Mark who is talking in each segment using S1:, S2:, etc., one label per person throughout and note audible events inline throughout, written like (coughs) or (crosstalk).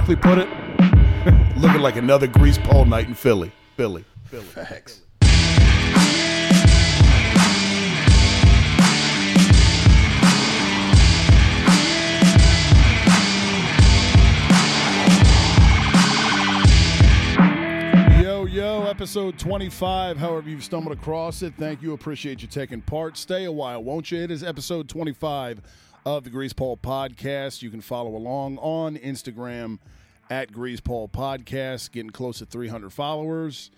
S1: Barkley put it? (laughs) Looking like another grease pole night in Philly. Philly. Philly.
S2: Facts.
S1: Yo, yo, episode 25. However, you've stumbled across it, thank you. Appreciate you taking part. Stay a while, won't you? It is episode 25 of the Grease Pole Podcast. You can follow along on Instagram at Grease Pole Podcast, getting close to 300 followers.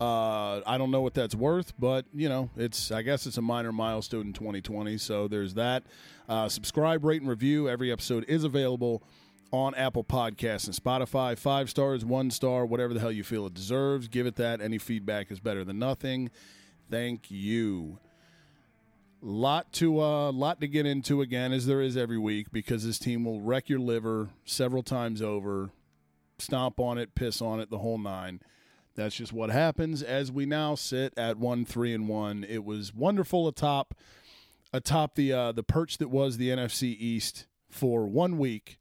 S1: Uh, I don't know what that's worth, but you know, it's I guess it's a minor milestone in 2020. So there's that. Uh, subscribe, rate, and review. Every episode is available on Apple Podcasts and Spotify. Five stars, one star, whatever the hell you feel it deserves. Give it that. Any feedback is better than nothing. Thank you. Lot to uh, lot to get into again, as there is every week, because this team will wreck your liver several times over, stomp on it, piss on it, the whole nine. That's just what happens as we now sit at one, three, and one. It was wonderful atop atop the uh, the perch that was the NFC East for one week,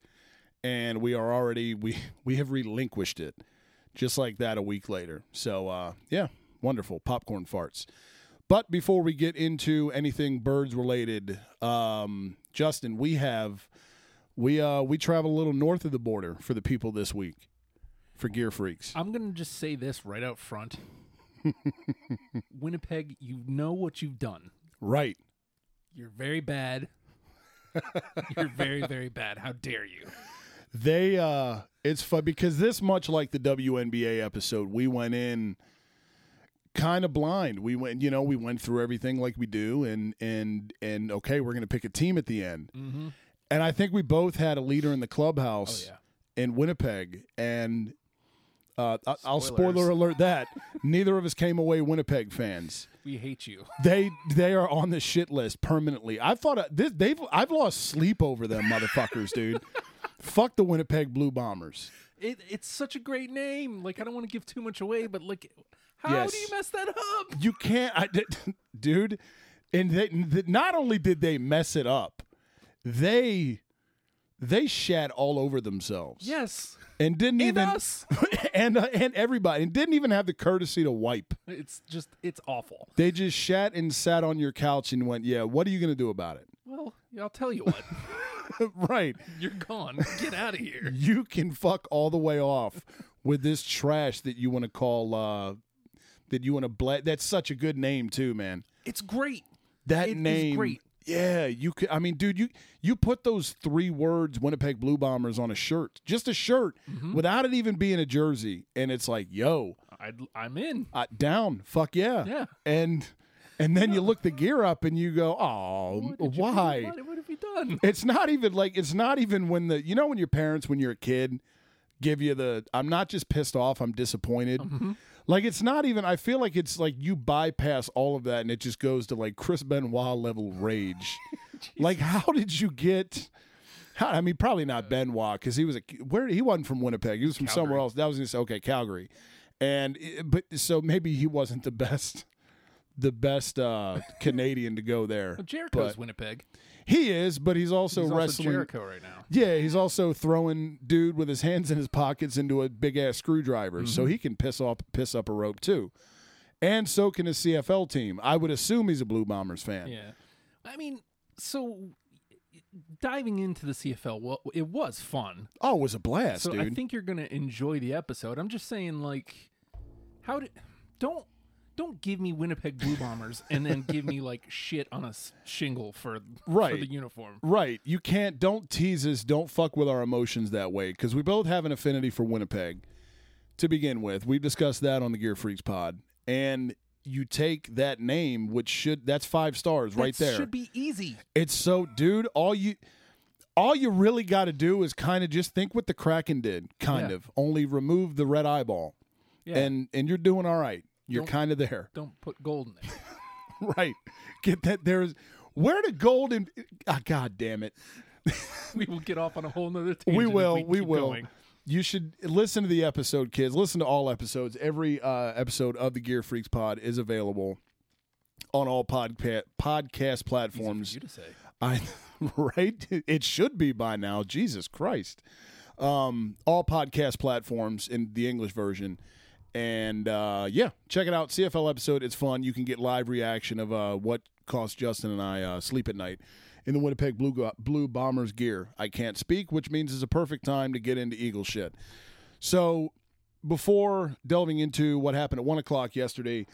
S1: and we are already we (laughs) we have relinquished it just like that a week later. So uh, yeah, wonderful popcorn farts. But before we get into anything birds related, um, Justin, we have we uh, we travel a little north of the border for the people this week for Gear Freaks.
S2: I'm gonna just say this right out front. (laughs) Winnipeg, you know what you've done.
S1: Right.
S2: You're very bad. You're very, very bad. How dare you?
S1: They uh it's fun because this much like the WNBA episode, we went in kind of blind. We went, you know, we went through everything like we do and and and okay, we're going to pick a team at the end.
S2: Mm-hmm.
S1: And I think we both had a leader in the clubhouse
S2: Oh yeah.
S1: in Winnipeg and uh, I'll spoiler alert that neither of us came away Winnipeg fans.
S2: We hate you.
S1: They they are on the shit list permanently. I thought uh, this, they've I've lost sleep over them motherfuckers, dude. (laughs) Fuck the Winnipeg Blue Bombers.
S2: It, it's such a great name. Like I don't want to give too much away, but like, how
S1: Yes.
S2: do you mess that up?
S1: You can't, I, (laughs) dude. And they, th- not only did they mess it up, they they shat all over themselves
S2: Yes,
S1: and didn't
S2: and
S1: even
S2: us. (laughs)
S1: and uh, and everybody and didn't even have the courtesy to wipe.
S2: It's just it's awful.
S1: They just shat and sat on your couch and went, "Yeah, what are you going to do about it?"
S2: Well, I'll tell you what. (laughs)
S1: right.
S2: You're gone. Get out of here.
S1: You can fuck all the way off with this trash that you want to call uh that you want to blast. That's such a good name too, man.
S2: It's great.
S1: That
S2: It is
S1: name
S2: great.
S1: Yeah, you could I mean, dude, you you put those three words Winnipeg Blue Bombers on a shirt. Just a shirt
S2: Mm-hmm.
S1: without it even being a jersey and it's like, "Yo,
S2: I'd, I'm in.
S1: uh, down. Fuck yeah."
S2: Yeah.
S1: And and then you look the gear up and you go, "Oh,
S2: What
S1: why?"
S2: What, what have you done?
S1: It's not even like it's not even when the you know when your parents when you're a kid give you the I'm not just pissed off, I'm disappointed.
S2: Mm-hmm.
S1: Like it's not even I feel like it's like you bypass all of that and it just goes to like Chris Benoit level rage. (laughs) like how did you get how, I mean, probably not Benoit because he was a where he wasn't from Winnipeg. He was from somewhere else. That was gonna okay, Calgary, and eh, but so maybe he wasn't the best, the best uh (laughs) Canadian to go there.
S2: Well, Jericho's
S1: but-
S2: Winnipeg.
S1: He is, but he's also
S2: He's also
S1: wrestling.
S2: Jericho right now.
S1: Yeah, he's also throwing dude with his hands in his pockets into a big ass screwdriver, so
S2: Mm-hmm.
S1: he can piss off piss up a rope too. And so can his CFL team. I would assume he's a Blue Bombers fan.
S2: Yeah. I mean, so diving into the CFL, well, it was fun.
S1: Oh, it was a blast,
S2: so
S1: dude.
S2: I think you're gonna enjoy the episode. I'm just saying, like, how did don't don't give me Winnipeg Blue (laughs) Bombers and then give me like shit on a shingle for for the uniform.
S1: Right. You can't don't tease us, don't fuck with our emotions that way cuz we both have an affinity for Winnipeg to begin with. We've discussed that on the Gear Freaks pod. And you take that name which should that's 5 stars right there.
S2: should be easy.
S1: It's so, dude. All you, all you really got to do is kind of just think what the Kraken did, kind
S2: Yeah.
S1: of. Only remove the red eyeball,
S2: Yeah.
S1: and and you're doing all right. You're kind of there,
S2: don't put gold in it. (laughs)
S1: right? Get that there's where the gold in. ah, God damn it. (laughs)
S2: we will get off on a whole nother tangent.
S1: we will
S2: we,
S1: we, will
S2: going.
S1: you should listen to the episode kids listen to all episodes every uh, episode of the gear freaks pod is available on all podca- podcast platforms
S2: you to say.
S1: i (laughs) right it should be by now jesus christ um, all podcast platforms in the english version and uh, yeah check it out cfl episode it's fun you can get live reaction of uh, what cost justin and i uh, sleep at night in the Winnipeg Blue, Blue Bombers gear. I can't speak, which means it's a perfect time to get into Eagle shit. So, before delving into what happened at one o'clock yesterday,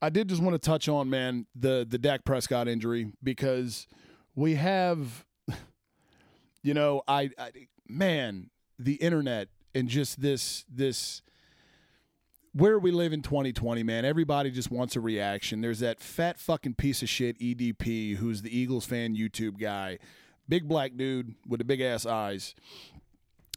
S1: I did just want to touch on man the the Dak Prescott injury because we have, (laughs) you know, I, I man the internet and just this this where we live in 2020, man, everybody just wants a reaction. There's that fat fucking piece of shit EDP who's the Eagles fan YouTube guy, big black dude with the big ass eyes,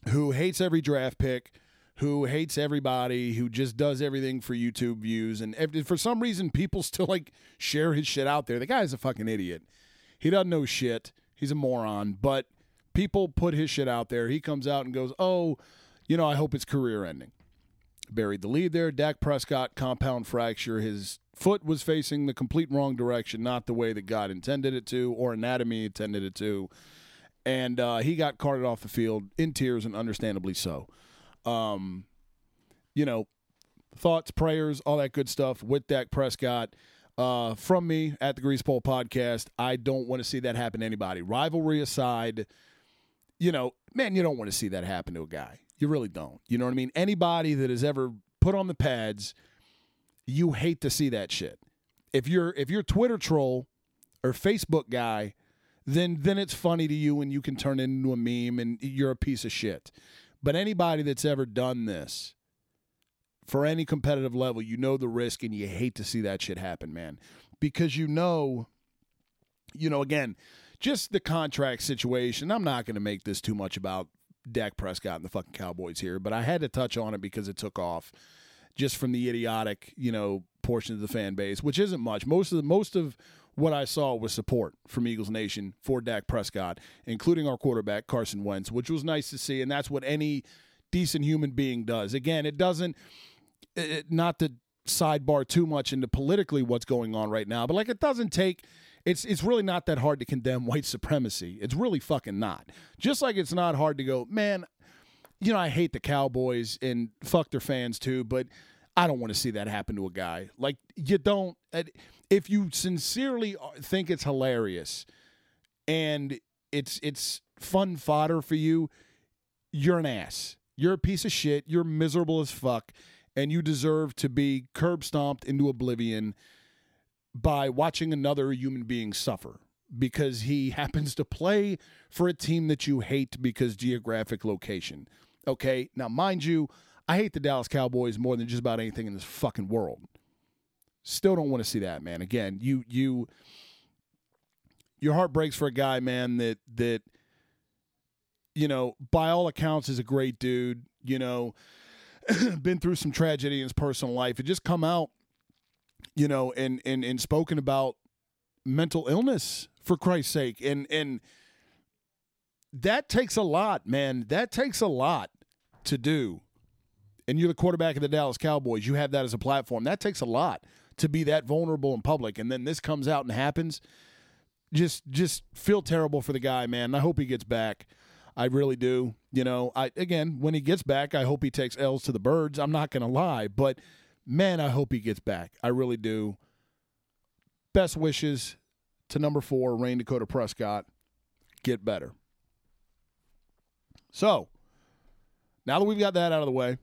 S1: who hates every draft pick, who hates everybody, who just does everything for YouTube views, and ev- for some reason people (laughs) still like share his shit out there. The guy's a fucking idiot. He doesn't know shit. He's a moron, but people put his shit out there. He comes out and goes, "Oh, you know, I hope it's career ending." Buried the lead there. Dak Prescott, compound fracture. His foot was facing the complete wrong direction, not the way that God intended it to or anatomy intended it to. And uh, he got carted off the field in tears, and understandably so. Um, you know, thoughts, prayers, all that good stuff with Dak Prescott. Uh, from me at the Grease Pole Podcast, I don't want to see that happen to anybody. Rivalry aside, you know, man, you don't want to see that happen to a guy. You really don't. You know what I mean? Anybody that has ever put on the pads, you hate to see that shit. If you're if you're Twitter troll or Facebook guy, then then it's funny to you and you can turn it into a meme and you're a piece of shit. But anybody that's ever done this for any competitive level, you know the risk and you hate to see that shit happen, man. Because you know you know again, just the contract situation. I'm not going to make this too much about Dak Prescott and the fucking Cowboys here, but I had to touch on it because it took off just from the idiotic, you know, portion of the fan base, which isn't much. Most of the most of what I saw was support from Eagles Nation for Dak Prescott, including our quarterback Carson Wentz, which was nice to see, and that's what any decent human being does. Again, it doesn't it, not to sidebar too much into politically what's going on right now, but like it doesn't take it's it's really not that hard to condemn (laughs) white supremacy. It's really fucking not. Just like it's not hard to go, man, you know, I hate the Cowboys and fuck their fans too, but I don't want to see that happen to a guy. Like you don't if you sincerely uh, think it's hilarious and it's it's fun fodder for you, you're an ass. You're a piece of shit. You're miserable as fuck and you deserve to be curb stomped into oblivion by watching another human being suffer because he (laughs) happens to play for a team that you hate because geographic location. Okay, now mind you, I hate the Dallas Cowboys more than just about anything in this fucking world. Still don't want to see that, man. Again, you you your heart breaks for a guy, man, that that you know, by all accounts is a great dude, you know, (clears throat) been through some tragedy in his personal life. It just come out you know, and and and spoken about mental illness for Christ's sake, and and that takes a lot, man. That takes a lot to do. And you're the quarterback of the Dallas Cowboys. You have that as a platform. That takes a lot to be that vulnerable in public. And then this comes out and happens. Just just feel terrible for the guy, man. I hope he gets back. I really do. You know, I again, when he gets back, I hope he takes L's to the birds. I'm not gonna lie, but man, I hope he gets back. I really do. Best wishes to number four, Rayne Dakota Prescott. Get better. So, now that we've got that out of the way,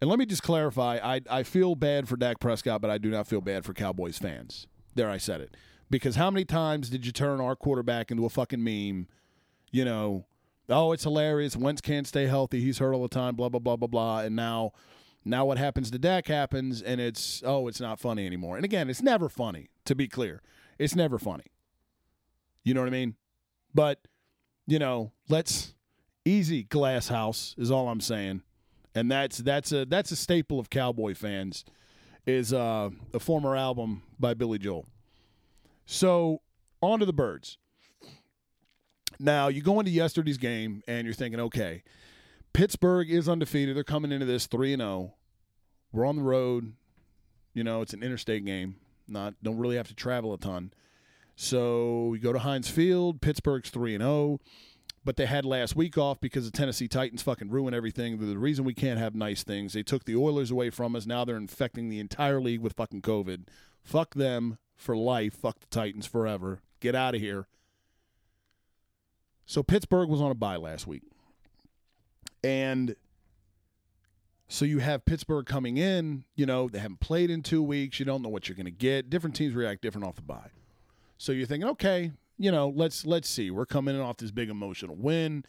S1: and let me just clarify I, I feel bad for Dak Prescott, but I do not feel bad for Cowboys fans. There, I said it. Because how many times did you turn our quarterback into a fucking meme? You know, oh, it's hilarious. Wentz can't stay healthy. He's hurt all the time, blah, blah, blah, blah, blah. And now now what happens to Dak happens, and it's oh, it's not funny anymore. And again, it's never funny. To be clear, it's never funny. You know what I mean? But you know, let's easy glass house is all I'm saying. And that's that's a that's a staple of cowboy fans is uh, a former album by Billy Joel. So, on to the birds. Now, you go into yesterday's game and you're thinking, okay, Pittsburgh is undefeated. They're coming into this 3 and 0. We're on the road. You know, it's an interstate game. Not don't really have to travel a ton. So, we go to Heinz Field. Pittsburgh's 3 and 0 but they had last week off because the Tennessee Titans fucking ruin everything. The reason we can't have nice things, they took the Oilers away from us. Now they're infecting the entire league with fucking COVID. Fuck them for life. Fuck the Titans forever. Get out of here. So Pittsburgh was on a bye last week. And so you have Pittsburgh coming in, you know, they haven't played in two weeks. You don't know what you're going to get. Different teams react different off the bye. So you're thinking, okay, you know, let's let's see. We're coming in off this big emotional win.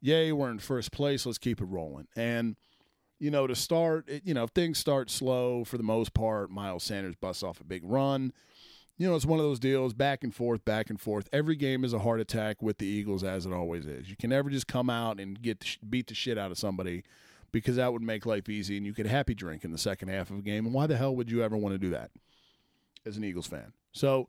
S1: Yay, we're in first place. Let's keep it rolling. And you know, to start, you know, things start slow for the most part, Miles Sanders busts off a big run. You know, it's one of those deals, back and forth, back and forth. Every game is a heart attack with the Eagles, as it always is. You can never just come out and get beat the shit out of somebody because that would make life easy, and you could happy drink in the second half of a game. And why the hell would you ever want to do that as an Eagles fan? So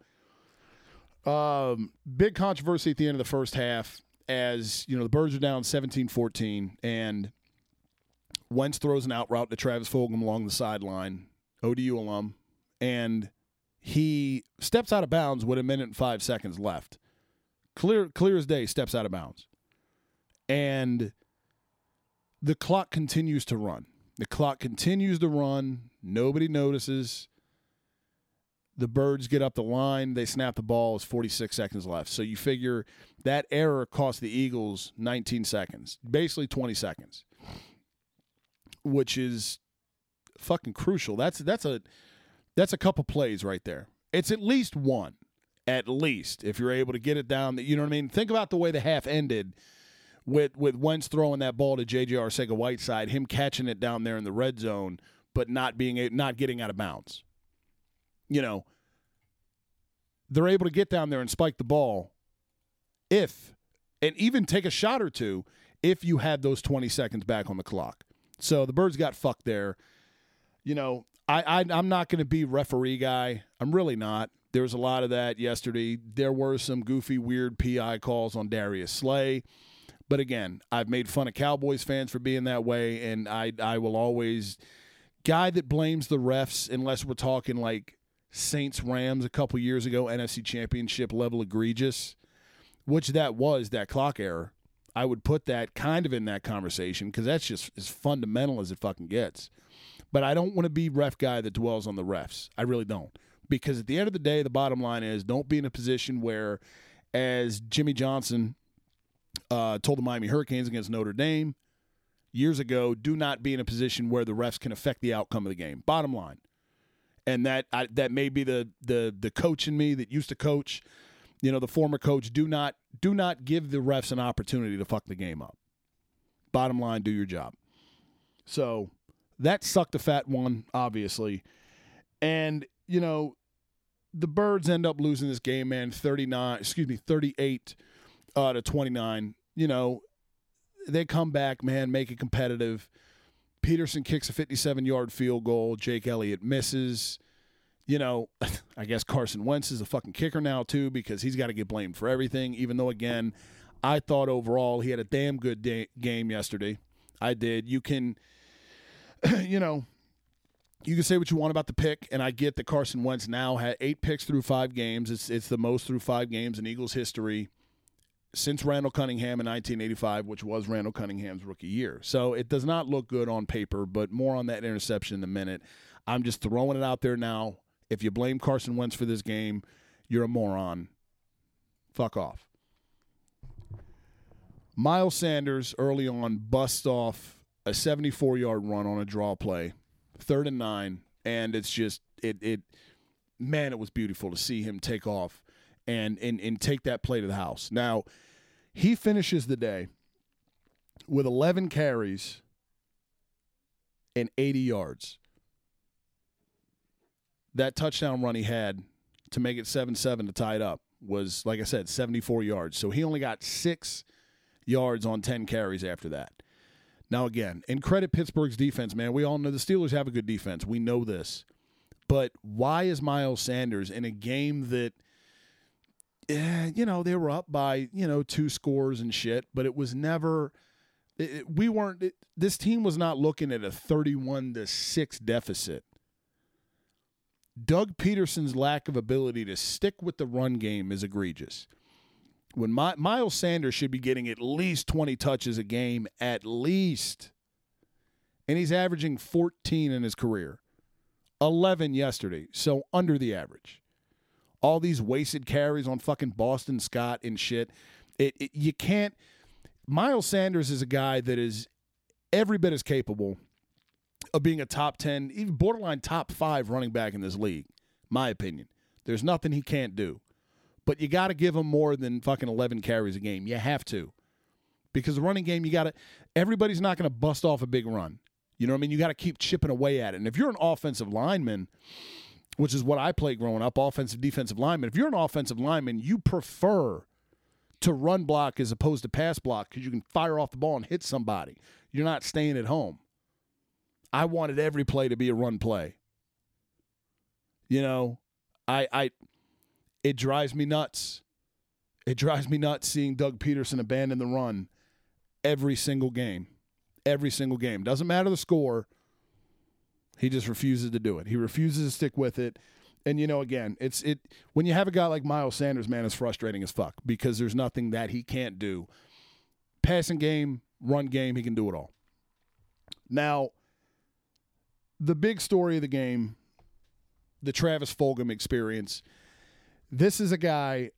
S1: um, big controversy at the end of the first half as, you know, the Birds are down 17-14 and Wentz throws an out route to Travis Fulgham along the sideline, ODU alum, and he steps out of bounds with a minute and five seconds left. Clear, clear as day, steps out of bounds, and the clock continues to run. The clock continues to run. Nobody notices. The Birds get up the line. They snap the ball. It's 46 seconds left. So you figure that error cost the Eagles 19 seconds, basically 20 seconds, which is fucking crucial. That's that's a that's a couple plays right there. It's at least one, at least if you're able to get it down. That you know what I mean. Think about the way the half ended with with Wentz throwing that ball to J.J. Arcega-Whiteside, him catching it down there in the red zone, but not being not getting out of bounds you know, they're able to get down there and spike the ball if, and even take a shot or two if you had those 20 seconds back on the clock. So the Birds got fucked there. You know, I, I I'm not going to be referee guy. I'm really not. There was a lot of that yesterday. There were some goofy, weird PI calls on Darius Slay. But again, I've made fun of Cowboys fans for being that way, and I I will always guy that blames the refs unless we're talking like Saints Rams a couple years ago, NFC Championship level egregious, which that was that clock error. I would put that kind of in that conversation because that's just as fundamental as it fucking gets. But I don't want to be ref guy that dwells on the refs. I really don't. Because at the end of the day, the bottom line is don't be in a position where, as Jimmy Johnson uh, told the Miami Hurricanes against Notre Dame years ago, do not be in a position where the refs can affect the outcome of the game. Bottom line and that I, that may be the the the coach in me that used to coach, you know, the former coach. Do not do not give the refs an opportunity to fuck the game up. Bottom line, do your job. So that sucked a fat one, obviously, and you know, the Birds end up losing this game, man. Thirty nine, excuse me, thirty eight uh, to twenty nine. You know, they come back, man, make it competitive Peterson kicks a 57 yard field goal. Jake Elliott misses. You know, (laughs) I guess Carson Wentz is a fucking kicker now, too, because he's got to get blamed for everything, even though, again, I thought overall he had a damn good day- game yesterday. I did. You can, (clears throat) you know, you can say what you want about the pick, and I get that Carson Wentz now had eight picks through five games. It's it's the most through five games in Eagles history since Randall Cunningham in 1985, which was Randall Cunningham's rookie year. So it does not look good on paper, but more on that interception in a minute. I'm just throwing it out there now. If you blame Carson Wentz for this game, you're a moron. Fuck off. Miles Sanders early on bust off a 74 yard run on a draw play, third and nine, and it's just it it man, it was beautiful to see him take off and and and take that play to the house. Now he finishes the day with 11 carries and 80 yards. That touchdown run he had to make it 7 7 to tie it up was, like I said, 74 yards. So he only got six yards on 10 carries after that. Now, again, and credit Pittsburgh's defense, man. We all know the Steelers have a good defense. We know this. But why is Miles Sanders in a game that, eh, you know, they were up by, you know, two scores and shit, but it was never. It, it, we weren't. It, this team was not looking at a 31 to 6 deficit. Doug Pederson's lack of ability to stick with the run game is egregious. When My, Miles Sanders should be getting at least 20 touches a game, at least. And he's averaging 14 in his career, 11 yesterday, so under the average. All these wasted carries on fucking Boston Scott and shit. It, it you can't. Miles Sanders is a guy that is every bit as capable of being a top 10, even borderline top five running back in this league, my opinion. There's nothing he can't do. But you got to give him more than fucking 11 carries a game. You have to. Because the running game, you got to, everybody's not going to bust off a big run. You know what I mean? You got to keep chipping away at it. And if you're an offensive lineman, which is what I played growing up, offensive, defensive lineman, if you're an offensive lineman, you prefer to run block as opposed to pass block because you can fire off the ball and hit somebody. You're not staying at home. I wanted every play to be a run play. You know, I I it drives me nuts. It drives me nuts seeing Doug Pederson abandon the run every single game. Every single game. Doesn't matter the score. He just refuses to do it. He refuses to stick with it. And you know, again, it's it when you have a guy like Miles Sanders, man, it's frustrating as fuck because there's nothing that he can't do. Passing game, run game, he can do it all. Now, the big story of the game, the Travis Fulgham experience. This is a guy,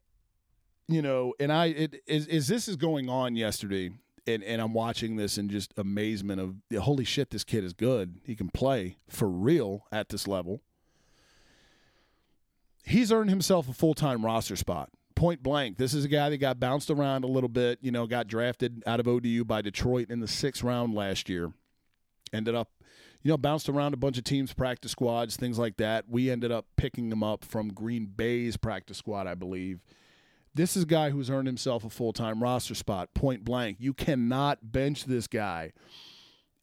S1: you know, and I it is is this is going on yesterday, and, and I'm watching this in just amazement of holy shit, this kid is good. He can play for real at this level. He's earned himself a full time roster spot. Point blank. This is a guy that got bounced around a little bit, you know, got drafted out of ODU by Detroit in the sixth round last year. Ended up you know, bounced around a bunch of teams, practice squads, things like that. We ended up picking him up from Green Bay's practice squad, I believe. This is a guy who's earned himself a full time roster spot, point blank. You cannot bench this guy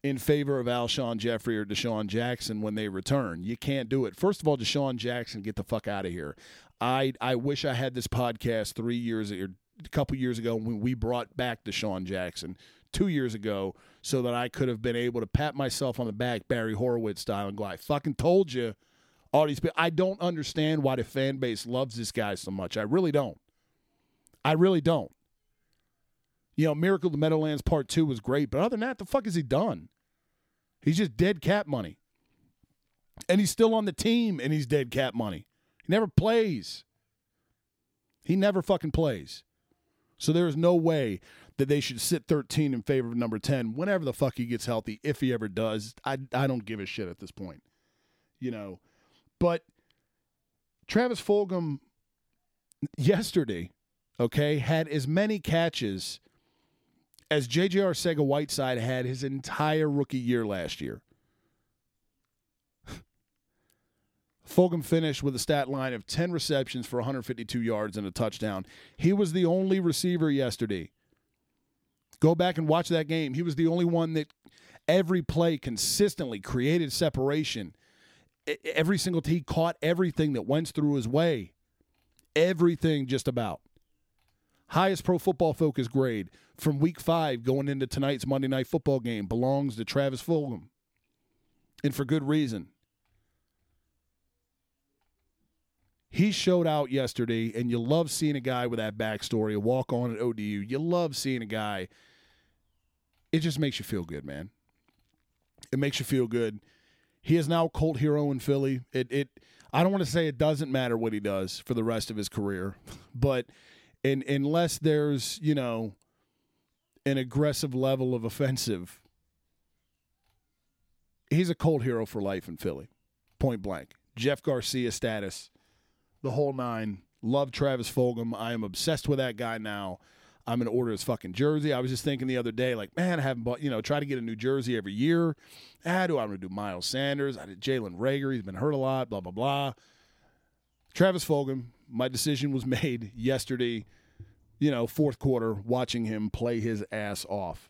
S1: in favor of Alshon Jeffery or DeSean Jackson when they return. You can't do it. First of all, DeSean Jackson, get the fuck out of here. I I wish I had this podcast three years or a couple years ago when we brought back DeSean Jackson two years ago so that I could have been able to pat myself on the back, Barry Horowitz style, and go, I fucking told you all these people. I don't understand why the fan base loves this guy so much. I really don't. I really don't. You know, Miracle the Meadowlands Part 2 was great, but other than that, the fuck has he done? He's just dead cap money. And he's still on the team and he's dead cap money. He never plays. He never fucking plays. So there is no way that they should sit 13 in favor of number 10 whenever the fuck he gets healthy, if he ever does. I, I don't give a shit at this point, you know. But Travis Fulgham yesterday, okay, had as many catches as J.J. Arcega-Whiteside had his entire rookie year last year. Fulgham finished with a stat line of 10 receptions for 152 yards and a touchdown. He was the only receiver yesterday Go back and watch that game. He was the only one that every play consistently created separation. Every single he caught everything that went through his way. Everything just about. Highest pro football focus grade from week five going into tonight's Monday night football game belongs to Travis Fulgham. And for good reason. He showed out yesterday, and you love seeing a guy with that backstory, a walk on at ODU. You love seeing a guy. It just makes you feel good, man. It makes you feel good. He is now a cult hero in Philly. It it I don't want to say it doesn't matter what he does for the rest of his career, but in, unless there's, you know, an aggressive level of offensive, he's a cult hero for life in Philly. Point blank. Jeff Garcia status the whole nine. Love Travis Fulgham. I am obsessed with that guy now. I'm gonna order his fucking jersey. I was just thinking the other day, like, man, I haven't bought, you know, try to get a new jersey every year. Ah, do I'm gonna do Miles Sanders. I did Jalen Reagor. He's been hurt a lot. Blah blah blah. Travis Fulgham, my decision was (laughs) made yesterday, you know, fourth quarter, watching him play his ass off.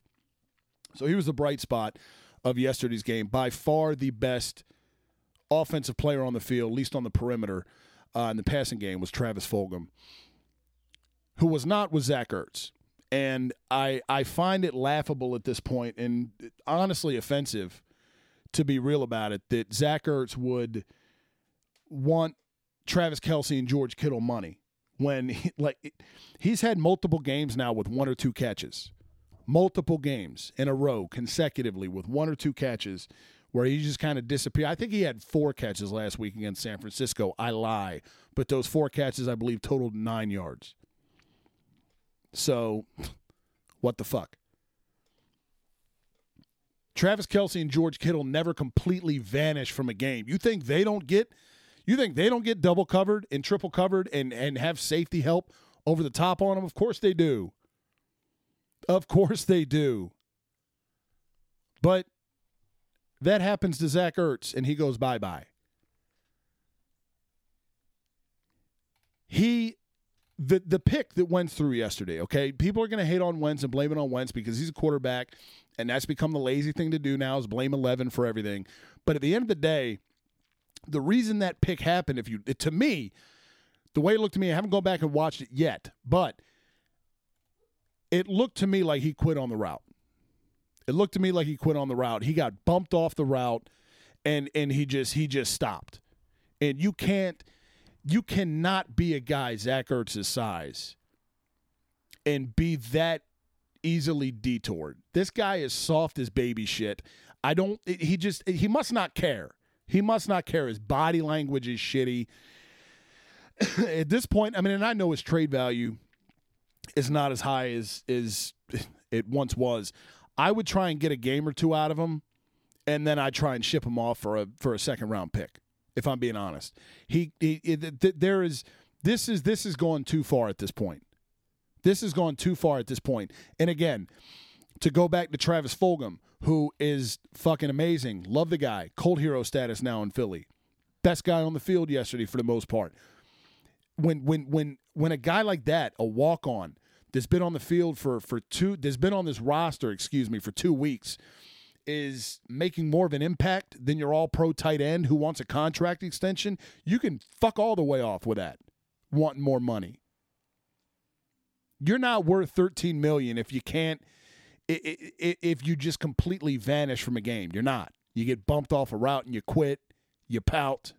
S1: So he was the bright spot of yesterday's game. By far the best offensive player on the field, at least on the perimeter uh, in the passing game, was Travis Fulgham. Who was not was Zach Ertz. And I I find it laughable at this point and honestly offensive to be real about it that Zach Ertz would want Travis Kelce and George Kittle money when (laughs) he, like he's had multiple games now with one or two catches, multiple games in a row consecutively with one or two catches where he just kind of disappeared. I think he had four catches last week against San Francisco. I lie, but those four catches I believe totaled nine yards. So, what the fuck? Travis Kelce and George Kittle never completely vanish from a game. You think they don't get you think they don't get double covered and triple covered and and have safety help over the top on them? Of course they do. Of course they do. But that happens to Zach Ertz and he goes bye bye. He the the pick that went through yesterday, okay? People are going to hate on Wentz and blame it on Wentz because he's a quarterback and that's become the lazy thing to do now is blame 11 for everything. But at the end of the day, the reason that pick happened if you to me, the way it looked to me, I haven't gone back and watched it yet, but it looked to me like he quit on the route. It looked to me like he quit on the route. He got bumped off the route and and he just he just stopped. And you can't you cannot be a guy Zach Ertz's size and be that easily detoured. This guy is soft as baby shit. I don't he just he must not care. He must not care. His body language is shitty. (coughs) At this point, I mean, and I know his trade value is not as high as is it once was. I would try and get a game or two out of him, and then I'd try and ship him off for a for a second round pick. If I'm being honest, he, he there is this is this is going too far at this point. This has gone too far at this point. And again, to go back to Travis Fulgham, who is fucking amazing. Love the guy. Cold hero status now in Philly. Best guy on the field yesterday for the most part. When when when when a guy like that, a walk on, that's been on the field for for two, that's been on this roster, excuse me, for two weeks, is making more of an impact than your all pro tight end who wants a contract extension, you can fuck all the way off with that. Wanting more money. You're not worth 13 million if you can't if you just completely vanish from a game. You're not. You get bumped off a route and you quit, you pout.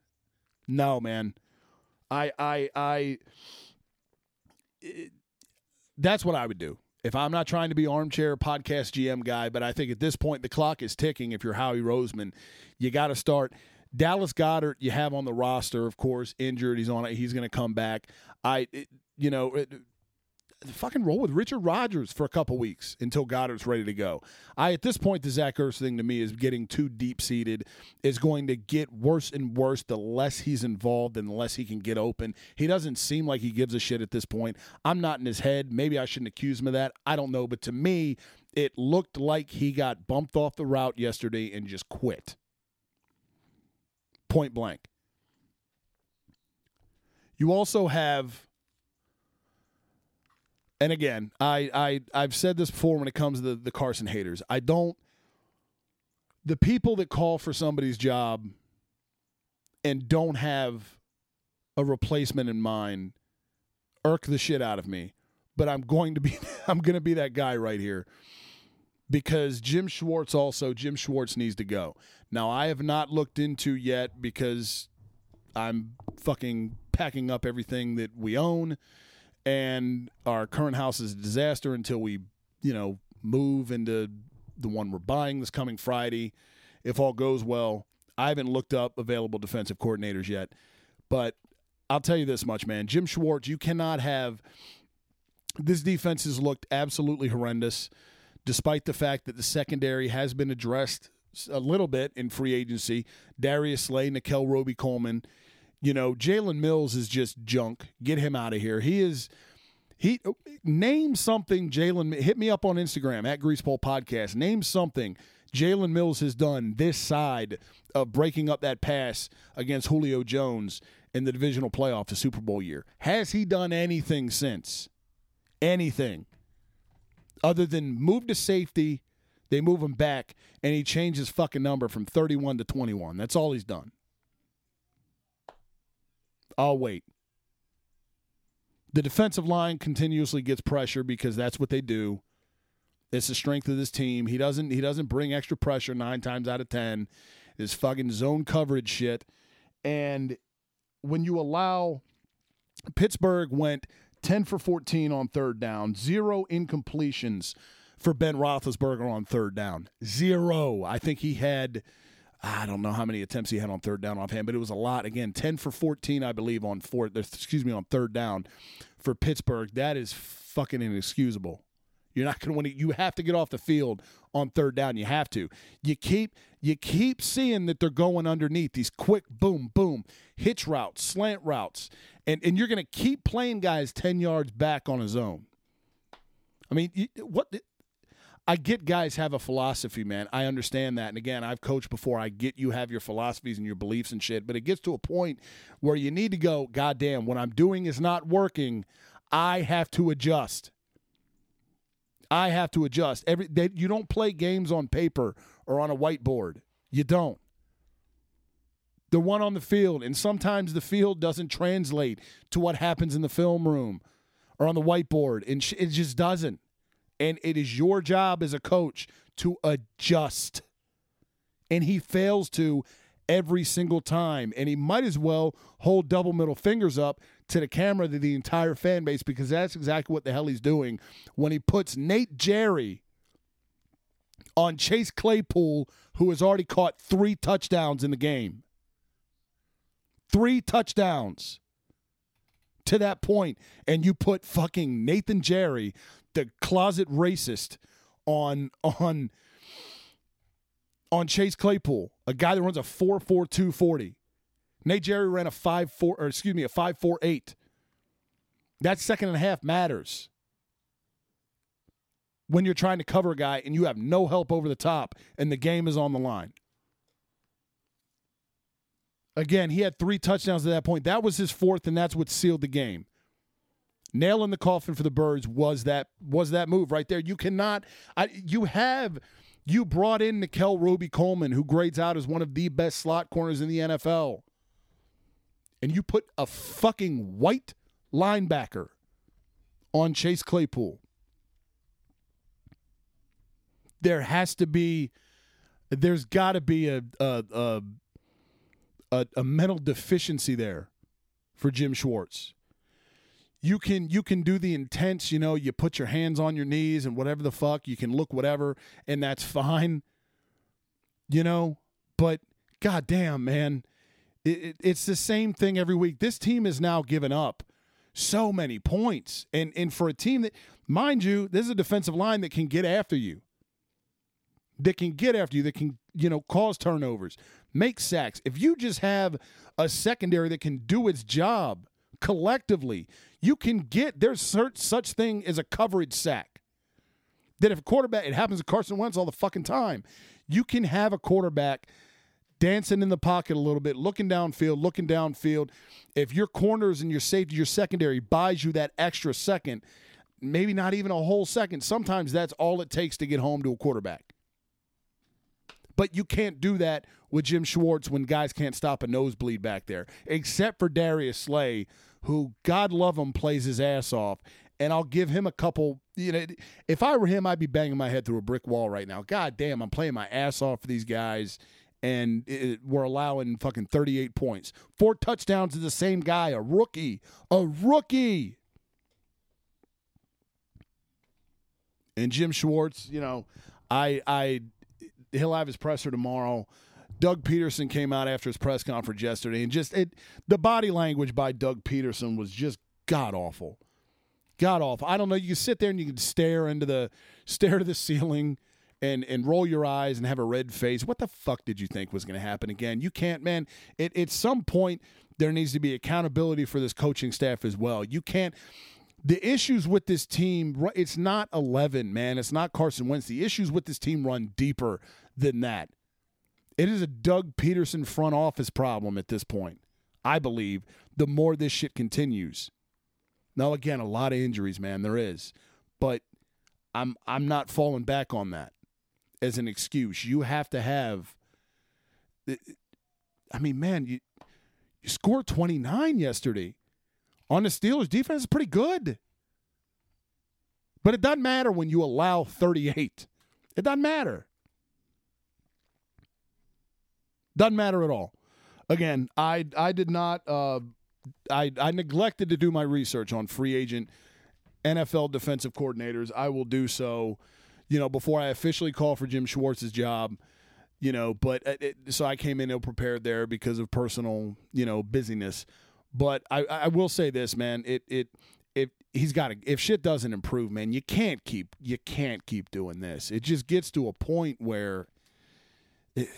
S1: No, man. I I I it, that's what I would do if I'm not trying to be armchair podcast GM guy, but I think at this point the clock is ticking. If you're Howie Roseman, you got to start. Dallas Goedert, you have on the roster, of course, injured. He's on it. He's going to come back. I, it, you know, it, fucking roll with Richard Rodgers for a couple weeks until Goedert's ready to go. I at this point the Zach Ertz thing to me is getting too deep seated. Is going to get worse and worse the less he's involved and the less he can get open. He doesn't seem like he gives a shit at this point. I'm not in his head. Maybe I shouldn't accuse him of that. I don't know, but to me, it looked like he got bumped off the route yesterday and just quit. Point blank. You also have and again, I, I I've said this before when it comes to the, the Carson haters. I don't the people that call for somebody's job and don't have a replacement in mind irk the shit out of me. But I'm going to be (laughs) I'm to be that guy right here because Jim Schwartz also Jim Schwartz needs to go. Now I have not looked into yet because I'm fucking packing up everything that we own and our current house is a disaster until we, you know, move into the one we're buying this coming Friday. If all goes well, I haven't looked up available defensive coordinators yet, but I'll tell you this much, man. Jim Schwartz, you cannot have this defense has looked absolutely horrendous, despite the fact that the secondary has been addressed a little bit in free agency. Darius Slay, Nickell Robey-Coleman you know, Jalen Mills is just junk. Get him out of here. He is he name something Jalen hit me up on Instagram at Greasepole Podcast. Name something Jalen Mills has done this side of breaking up that pass against Julio Jones in the divisional playoff the Super Bowl year. Has he done anything since? Anything other than move to safety? They move him back, and he changed his fucking number from 31 to 21. That's all he's done. I'll wait. The defensive line continuously gets pressure because that's what they do. It's the strength of this team. He doesn't he doesn't bring extra pressure nine times out of ten. This fucking zone coverage shit. And when you allow Pittsburgh went 10 for 14 on third down, zero incompletions for Ben Roethlisberger on third down. Zero. I think he had I don't know how many attempts he had on third down offhand, but it was a lot. Again, 10 for 14, I believe, on fourth, excuse me, on third down for Pittsburgh. That is fucking inexcusable. You're not going to win it. You have to get off the field on third down. You have to. You keep you keep seeing that they're going underneath these quick boom boom hitch routes, slant routes, and and you're going to keep playing guys ten yards back on his own. I mean, what I get guys have a philosophy, man. I understand that. And again, I've coached before. I get you have your philosophies and your beliefs and shit. But it gets to a point where you need to go, God damn, what I'm doing is not working. I have to adjust. I have to adjust. Every they, you don't play games on paper or on a whiteboard. You don't. The one on the field, and sometimes the field doesn't translate to what happens in the film room or on the whiteboard, and it just doesn't. And it is your job as a coach to adjust. And he fails to every single time. And he might as well hold double middle fingers up to the camera to the entire fan base because that's exactly what the hell he's doing when he puts Nate Gerry on Chase Claypool, who has already caught three touchdowns in the game. Three touchdowns to that point, and you put fucking Nathan Gerry, the closet racist on on on Chase Claypool, a guy that runs a 4.4240. Nate Gerry ran a 5.4 or excuse me, a 5.48. That second and a half matters. When you're trying to cover a guy and you have no help over the top and the game is on the line. Again, he had three touchdowns at that point. That was his fourth, and that's what sealed the game nail in the coffin for the birds was that was that move right there. You cannot I, you have you brought in Nickell Robey-Coleman, who grades out as one of the best slot corners in the NFL. And you put a fucking white linebacker on Chase Claypool. There has to be there's got to be a a, a a a mental deficiency there for Jim Schwartz you can you can do the intense you know you put your hands on your knees and whatever the fuck you can look whatever and that's fine you know? But goddamn man it, it, it's the same thing every week. This team has now given up so many points and and for a team that mind you this is a defensive line that can get after you. That can get after you that can you know cause turnovers make sacks. If you just have a secondary that can do its job collectively you can get there's such such thing as a coverage sack. That if a quarterback, it happens to Carson Wentz all the fucking time. You can have a quarterback dancing in the pocket a little bit, looking downfield, looking downfield. If your corners and your safety, your secondary buys you that extra second, maybe not even a whole second, sometimes that's all it takes to get home to a quarterback. But you can't do that with Jim Schwartz when guys can't stop a nosebleed back there, except for Darius Slay, who, God love him, plays his ass off. And I'll give him a couple. You know, if I were him, I'd be banging my head through a brick wall right now. God damn, I'm playing my ass off for these guys, and it, we're allowing fucking 38 points. Four touchdowns to the same guy, a rookie, a rookie. And Jim Schwartz, you know, I, I, he'll have his presser tomorrow. Doug Pederson came out after his press conference yesterday and just it the body language by Doug Pederson was just god awful. God awful. I don't know. You can sit there and you can stare into the stare to the ceiling and and roll your eyes and have a red face. What the fuck did you think was going to happen again? You can't, man. It, at some point, there needs to be accountability for this coaching staff as well. You can't. The issues with this team, it's not 11, man. It's not Carson Wentz. The issues with this team run deeper than that. It is a Doug Pederson front office problem at this point. I believe the more this shit continues. Now, again, a lot of injuries, man, there is, but I'm I'm not falling back on that as an excuse. You have to have. I mean, man, you you scored 29 yesterday on the Steelers. Defense is pretty good. But it doesn't matter when you allow 38. It doesn't matter. Doesn't matter at all. Again, I I did not uh, I I neglected to do my research on free agent NFL defensive coordinators. I will do so, you know, before I officially call for Jim Schwartz's job. You know, but it, so I came in ill prepared there because of personal, you know, busyness. But I, I will say this, man. It it if he's got to if shit doesn't improve, man, you can't keep you can't keep doing this. It just gets to a point where. It,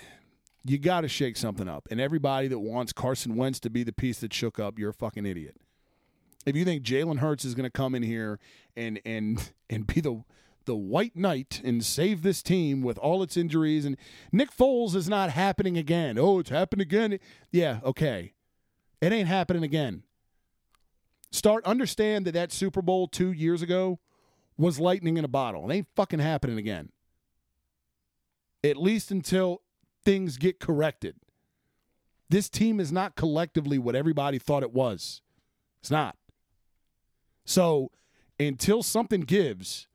S1: you got to shake something up. And everybody that wants Carson Wentz to be the piece that shook up, you're a fucking idiot. If you think Jalen Hurts is going to come in here and and (laughs) and be the the white knight and save this team with all its injuries and Nick Foles is not happening again. Oh, it's happened again. Yeah, okay. It ain't happening again. Start understand that that Super Bowl 2 years ago was lightning in a bottle. It ain't fucking happening again. At least until things get corrected. This team is not collectively what everybody thought it was. It's not. So until something gives,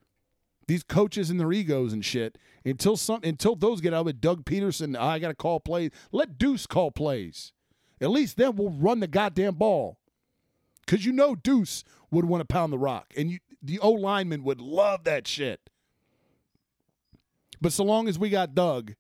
S1: these coaches and their egos and shit, until some until those get out with Doug Pederson, ah, I gotta call plays. Let Duce call plays. At least then we'll run the goddamn ball. Cause you know Duce would want to pound the rock. And you the O lineman would love that shit. But so long as we got Doug,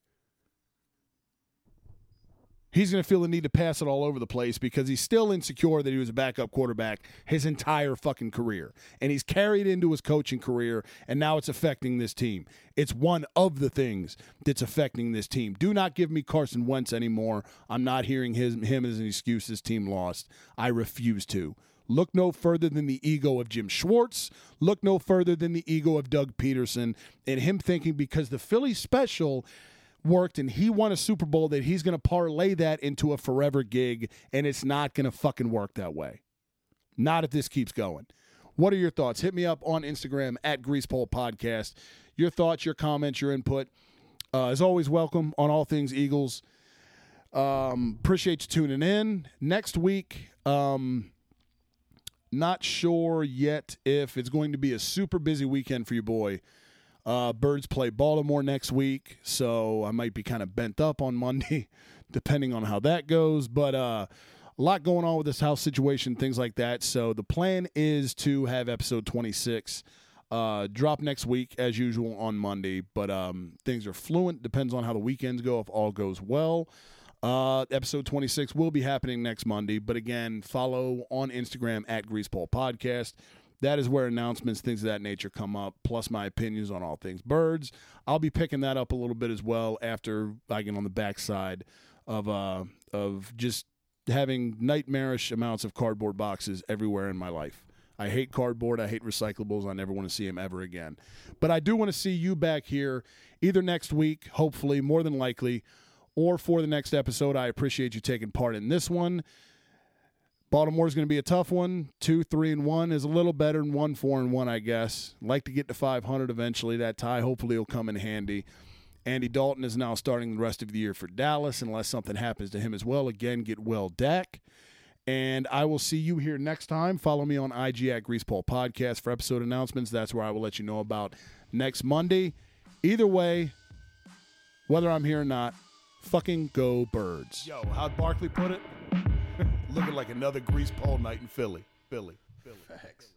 S1: he's going to feel the need to pass it all over the place because he's still insecure that he was a backup quarterback his entire fucking career. And he's carried into his coaching career, and now it's affecting this team. It's one of the things that's affecting this team. Do not give me Carson Wentz anymore. I'm not hearing his, him as an excuse this team lost. I refuse to. Look no further than the ego of Jim Schwartz. Look no further than the ego of Doug Pederson and him thinking because the Philly special – worked and he won a Super Bowl that he's going to parlay that into a forever gig and it's not going to fucking work that way. Not if this keeps going. What are your thoughts? Hit me up on Instagram at Greasepole Podcast. Your thoughts, your comments, your input. Uh, as always, welcome on all things Eagles. Um, appreciate you tuning in. Next week, um, not sure yet if it's going to be a super busy weekend for your boy. Uh, Birds play Baltimore next week, so I might be kind of bent up on Monday, (laughs) depending on how that goes. But uh, a lot going on with this house situation, things like that. So the plan is to have episode 26 uh, drop next week as usual on Monday. But um, things are fluent. Depends on how the weekends go. If all goes well. Uh, episode 26 will be happening next Monday. But again, follow on Instagram at Greasepole Podcast that is where announcements, things of that nature come up, plus my opinions on all things birds. I'll be picking that up a little bit as well after I get on the backside of uh of just having nightmarish amounts of cardboard boxes everywhere in my life. I hate cardboard. I hate recyclables. I never want to see them ever again. But I do want to see you back here either next week, hopefully, more than likely, or for the next episode. I appreciate you taking part in this one. Baltimore's going to be a tough one. Two, three, and one is a little better than one, four, and one, I guess. Like to get to 500 eventually. That tie hopefully will come in handy. Andy Dalton is now starting the rest of the year for Dallas, unless something happens to him as well. Again, get well, Dak. And I will see you here next time. Follow me on IG at Greasepole Podcast for episode announcements. That's where I will let you know about next Monday. Either way, whether I'm here or not, fucking go birds. Yo, how'd Barkley put it? Looking like another grease pole night in Philly. Philly. Philly. Facts.